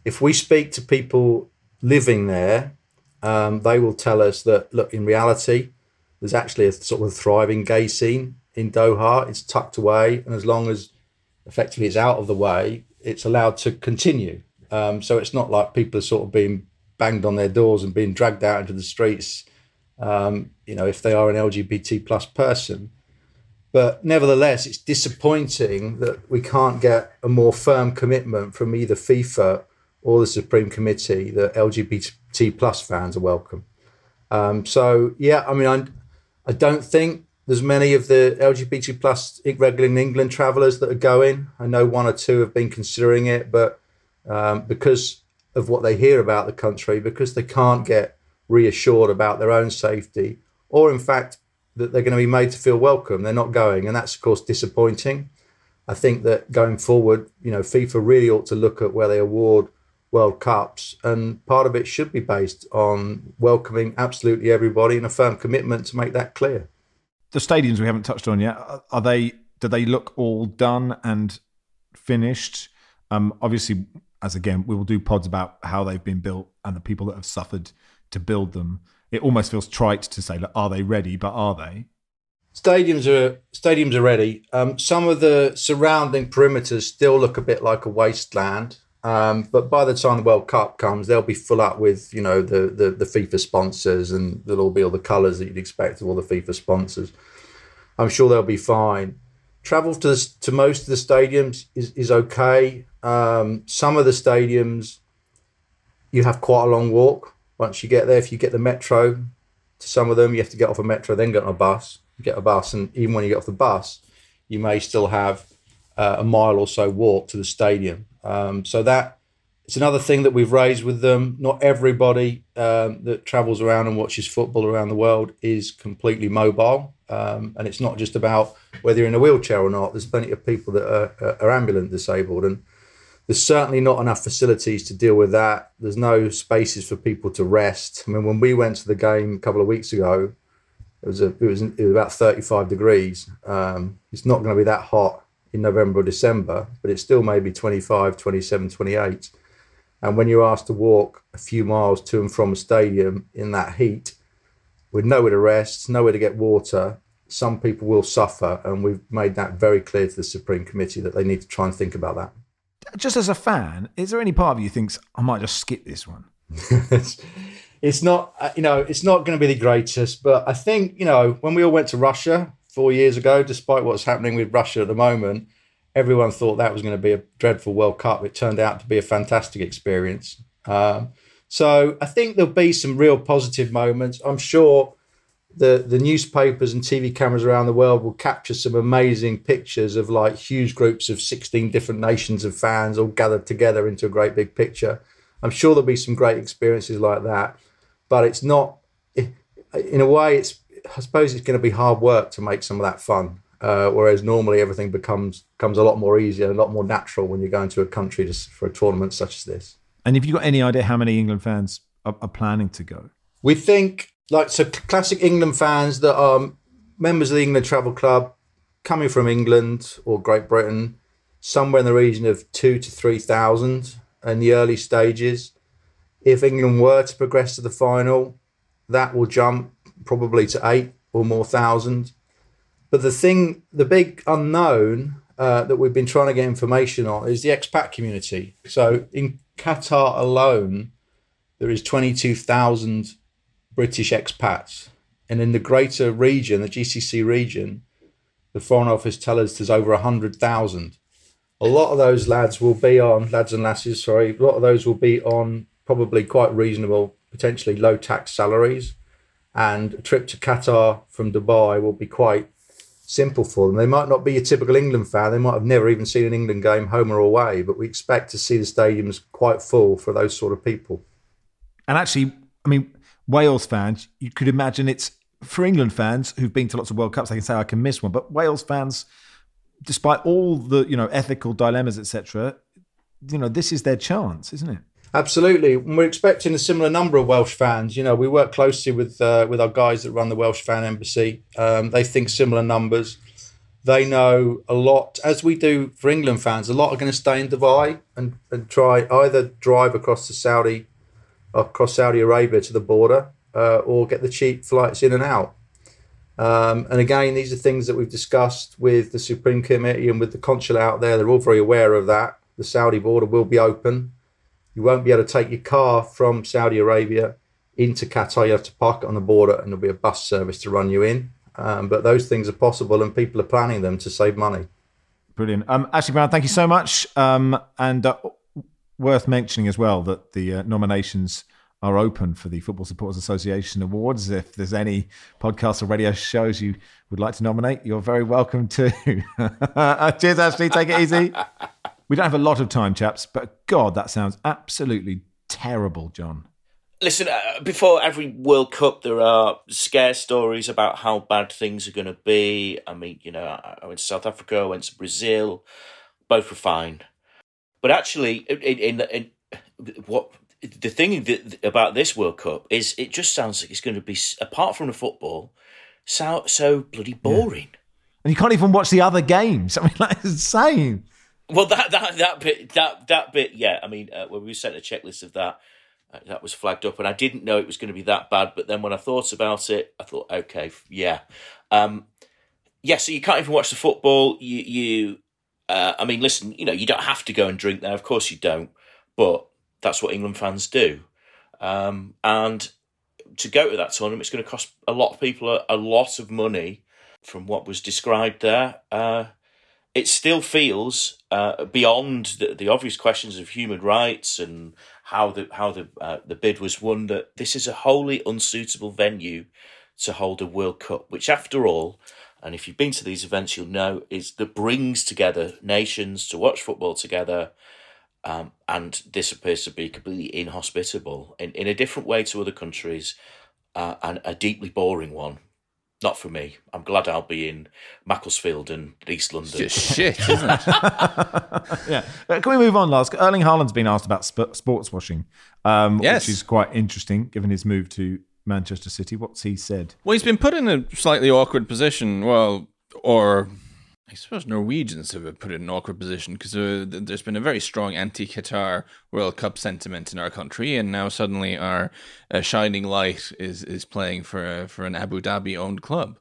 if we speak to people living there, um, they will tell us that look, in reality, there's actually a sort of thriving gay scene in Doha. It's tucked away, and as long as effectively it's out of the way, it's allowed to continue. Um, so it's not like people are sort of being banged on their doors and being dragged out into the streets. Um, you know, if they are an LGBT plus person. But nevertheless, it's disappointing that we can't get a more firm commitment from either FIFA or the Supreme Committee that LGBT plus fans are welcome. Um, so yeah, I mean, I, I don't think there's many of the LGBT plus regular in England travellers that are going. I know one or two have been considering it, but um, because of what they hear about the country, because they can't get reassured about their own safety, or in fact that they're going to be made to feel welcome, they're not going, and that's of course disappointing. I think that going forward, you know, FIFA really ought to look at where they award World Cups, and part of it should be based on welcoming absolutely everybody and a firm commitment to make that clear. The stadiums we haven't touched on yet are they? Do they look all done and finished? Um, obviously, as again, we will do pods about how they've been built and the people that have suffered to build them. It almost feels trite to say, are they ready? But are they? Stadiums are stadiums are ready. Um, some of the surrounding perimeters still look a bit like a wasteland Um, but by the time the World Cup comes, they'll be full up with you know the, the the FIFA sponsors, and there'll all be all the colours that you'd expect of all the FIFA sponsors. I'm sure they'll be fine. Travel to the, to most of the stadiums is is okay. Um, some of the stadiums, you have quite a long walk once you get there. If you get the metro to some of them, you have to get off a metro, then get on a bus. Get a bus, and even when you get off the bus, you may still have uh, a mile or so walk to the stadium. Um, so that it's another thing that we've raised with them. Not everybody um, that travels around and watches football around the world is completely mobile, um, and it's not just about whether you're in a wheelchair or not. There's plenty of people that are, are ambulant disabled, and there's certainly not enough facilities to deal with that. There's no spaces for people to rest. I mean, when we went to the game a couple of weeks ago, it was a, it was, it was about 35 degrees. Um, it's not going to be that hot in November or December, but it's still maybe 25, 27, 28. And when you're asked to walk a few miles to and from a stadium in that heat, with nowhere to rest, nowhere to get water, some people will suffer. And we've made that very clear to the Supreme Committee that they need to try and think about that. Just as a fan, is there any part of you thinks I might just skip this one? *laughs* it's not uh, you know it's not going to be the greatest but i think you know when we all went to russia four years ago despite what's happening with russia at the moment everyone thought that was going to be a dreadful world cup. It turned out to be a fantastic experience. Um, so i think there'll be some real positive moments. I'm sure the the newspapers and tv cameras around the world will capture some amazing pictures of like huge groups of 16 different nations of fans all gathered together into a great big picture i'm sure there'll be some great experiences like that but it's not. In a way, it's. I suppose it's going to be hard work to make some of that fun. Uh, whereas normally everything becomes becomes a lot more easier, a lot more natural when you're going to a country just for a tournament such as this. And have you got any idea how many England fans are, are planning to go? We think like so classic England fans that are members of the England Travel Club coming from England or Great Britain, somewhere in the region of two to three thousand in the early stages if England were to progress to the final, that will jump probably to eight or more thousand. But the thing, the big unknown uh, that we've been trying to get information on is the expat community. So in Qatar alone, there is 22,000 British expats. And in the greater region, the GCC region, the Foreign Office tell us there's over 100,000. A lot of those lads will be on, lads and lasses, sorry, a lot of those will be on probably quite reasonable, potentially low tax salaries. And a trip to Qatar from Dubai will be quite simple for them. They might not be a typical England fan. They might have never even seen an England game, home or away, but we expect to see the stadiums quite full for those sort of people. And actually, I mean, Wales fans, you could imagine it's for England fans who've been to lots of World Cups, they can say I can miss one. But Wales fans, despite all the you know ethical dilemmas, etc., you know this is their chance, isn't it? Absolutely, we're expecting a similar number of Welsh fans. You know, we work closely with uh, with our guys that run the Welsh fan embassy. Um, they think similar numbers. They know a lot, as we do for England fans. A lot are going to stay in Dubai and, and try either drive across to Saudi, across Saudi Arabia to the border, uh, or get the cheap flights in and out. Um, and again, these are things that we've discussed with the Supreme Committee and with the consulate out there. They're all very aware of that. The Saudi border will be open you won't be able to take your car from Saudi Arabia into Qatar. You have to park it on the border, and there'll be a bus service to run you in. Um, but those things are possible, and people are planning them to save money. Brilliant. Um, Ashley Brown, thank you so much. Um, and uh, worth mentioning as well that the uh, nominations are open for the Football Supporters Association Awards. If there's any podcasts or radio shows you would like to nominate, you're very welcome to. *laughs* Cheers, Ashley. Take it easy. We don't have a lot of time, chaps, but God, that sounds absolutely terrible, John. Listen, uh, before every World Cup, there are scare stories about how bad things are going to be. I mean, you know, I went to South Africa, I went to Brazil, both were fine. But actually, in, in, in what the thing that, about this World Cup is, it just sounds like it's going to be, apart from the football, so so bloody boring. Yeah. And you can't even watch the other games. *laughs* I mean, that's insane. Well, that that that bit that that bit, yeah. I mean, uh, when we sent a checklist of that, uh, that was flagged up, and I didn't know it was going to be that bad. But then when I thought about it, I thought, okay, yeah, um, yeah. So you can't even watch the football. You, you, uh, I mean, listen, you know, you don't have to go and drink there. Of course, you don't. but that's what England fans do. Um, and to go to that tournament, it's going to cost a lot of people a, a lot of money. From what was described there, uh, it still feels uh, beyond the, the, obvious questions of human rights and how the how the uh, the bid was won that this is a wholly unsuitable venue to hold a World Cup, which after all, and if you've been to these events, you'll know is that brings together nations to watch football together. Um, and this appears to be completely inhospitable in, in a different way to other countries, uh, and a deeply boring one not for me. I'm glad I'll be in Macclesfield and East London. It's just shit, isn't it? *laughs* yeah. Uh, can we move on, Lars? Erling Haaland's been asked about sp- sports washing, um, yes. which is quite interesting given his move to Manchester City. What's he said? Well, he's been put in a slightly awkward position. Well, or I suppose Norwegians have been put in an awkward position because uh, there's been a very strong anti-Qatar World Cup sentiment in our country, and now suddenly our uh, shining light is is playing for uh, for an Abu Dhabi owned club,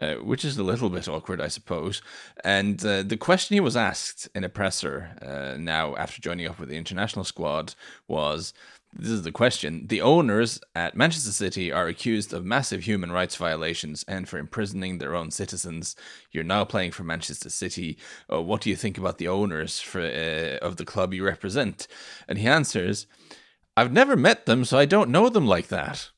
uh, which is a little bit awkward, I suppose. And uh, the question he was asked in a presser uh, now after joining up with the international squad was this is the question. The owners at Manchester City are accused of massive human rights violations and for imprisoning their own citizens. You're now playing for Manchester City. Uh, what do you think about the owners for, uh, of the club you represent? And he answers, I've never met them, so I don't know them like that.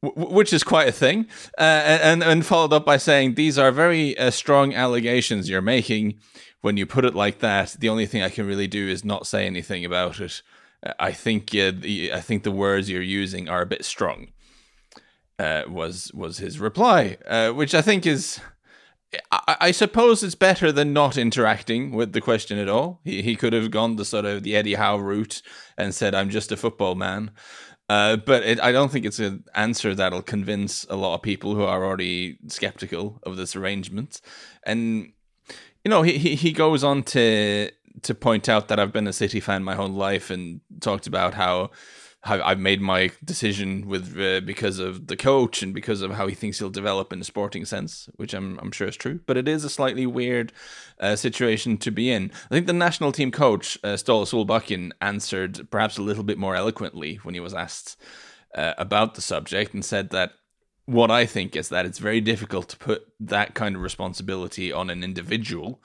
Which is quite a thing, uh, and and followed up by saying these are very uh, strong allegations you're making. When you put it like that, the only thing I can really do is not say anything about it. I think uh, the, I think the words you're using are a bit strong. Uh, was was his reply, uh, which I think is, I, I, suppose it's better than not interacting with the question at all. He he could have gone the sort of the Eddie Howe route and said, "I'm just a football man." Uh, but it, I don't think it's an answer that'll convince a lot of people who are already skeptical of this arrangement. And you know, he he, he goes on to to point out that I've been a City fan my whole life and talked about how I've made my decision with uh, because of the coach and because of how he thinks he'll develop in a sporting sense, which I'm I'm sure is true. But it is a slightly weird uh, situation to be in. I think the national team coach uh, Ståle Solbakken answered perhaps a little bit more eloquently when he was asked uh, about the subject and said that what I think is that it's very difficult to put that kind of responsibility on an individual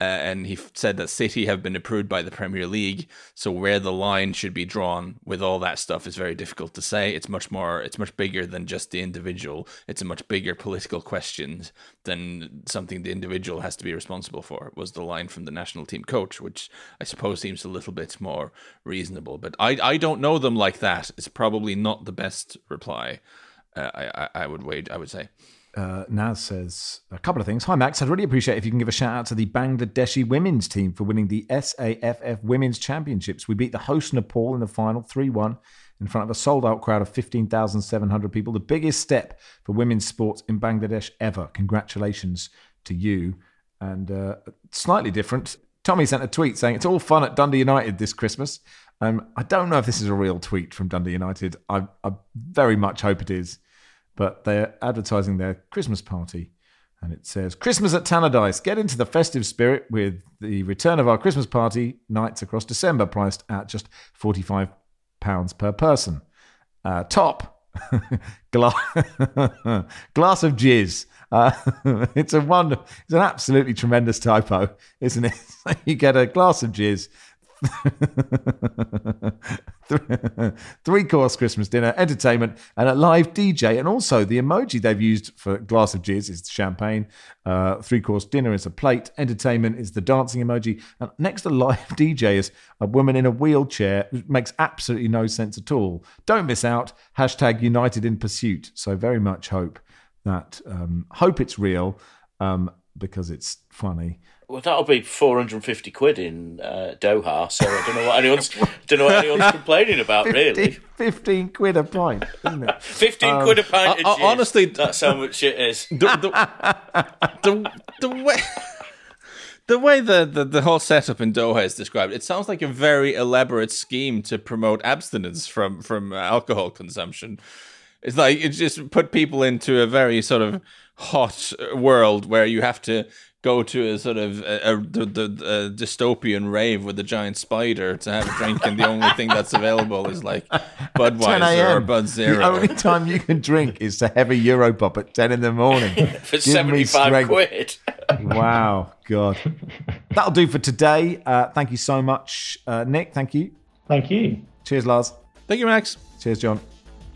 uh, and he said that City have been approved by the Premier League. So where the line should be drawn with all that stuff is very difficult to say. It's much more, it's much bigger than just the individual. It's a much bigger political question than something the individual has to be responsible for. Was the line from the national team coach, which I suppose seems a little bit more reasonable. But I, I don't know them like that. It's probably not the best reply. Uh, I, I would wait. I would say uh, Naz says a couple of things. Hi, Max. I'd really appreciate if you can give a shout out to the Bangladeshi women's team for winning the SAFF Women's Championships. We beat the host Nepal in the final 3 1 in front of a sold out crowd of 15,700 people. The biggest step for women's sports in Bangladesh ever. Congratulations to you. And uh, slightly different. Tommy sent a tweet saying it's all fun at Dundee United this Christmas. Um, I don't know if this is a real tweet from Dundee United. I, I very much hope it is but they're advertising their Christmas party. And it says, Christmas at Tannadice. Get into the festive spirit with the return of our Christmas party nights across December, priced at just £45 per person. Uh, top, *laughs* glass, *laughs* glass of jizz. Uh, *laughs* it's a wonder. It's an absolutely tremendous typo, isn't it? you get a glass of jizz, *laughs* Three course Christmas dinner, entertainment, and a live DJ. And also, the emoji they've used for glass of jizz is champagne. Uh, three course dinner is a plate. Entertainment is the dancing emoji. And next to live *laughs* DJ is a woman in a wheelchair, which makes absolutely no sense at all. Don't miss out. Hashtag United in Pursuit. So, very much hope that, um, hope it's real um, because it's funny. Well, that'll be four hundred and fifty quid in uh, Doha. So I don't know what anyone's don't know what anyone's *laughs* complaining about 15, really. Fifteen quid a pint, isn't it? *laughs* Fifteen Um, quid a pint. uh, of gin. honestly- that's how much it is. *laughs* the, the, the, the way the way the, the, the whole setup in Doha is described, it sounds like a very elaborate scheme to promote abstinence from from alcohol consumption. It's like it just put people into a very sort of hot world where you have to go to a sort of a, a, the, the, a dystopian rave with a giant spider to have a drink, and the only thing that's available is like 10 Budweiser or a.m.. Bud Zero. The only time you can drink is to have a Europop at 10 in the morning. *laughs* For Give 75 quid. wow, God. That'll do for today. Uh, thank you so much, uh, Nick. Thank you. Thank you. Cheers, Lars. Thank you, Max. Cheers, John.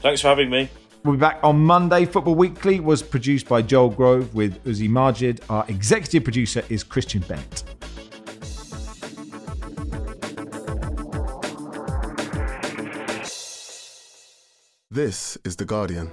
Thanks for having me. We'll be back on Monday. Football Weekly was produced by Joel Grove with Uzi Majid. Our executive producer is Christian Bennett. This is The Guardian.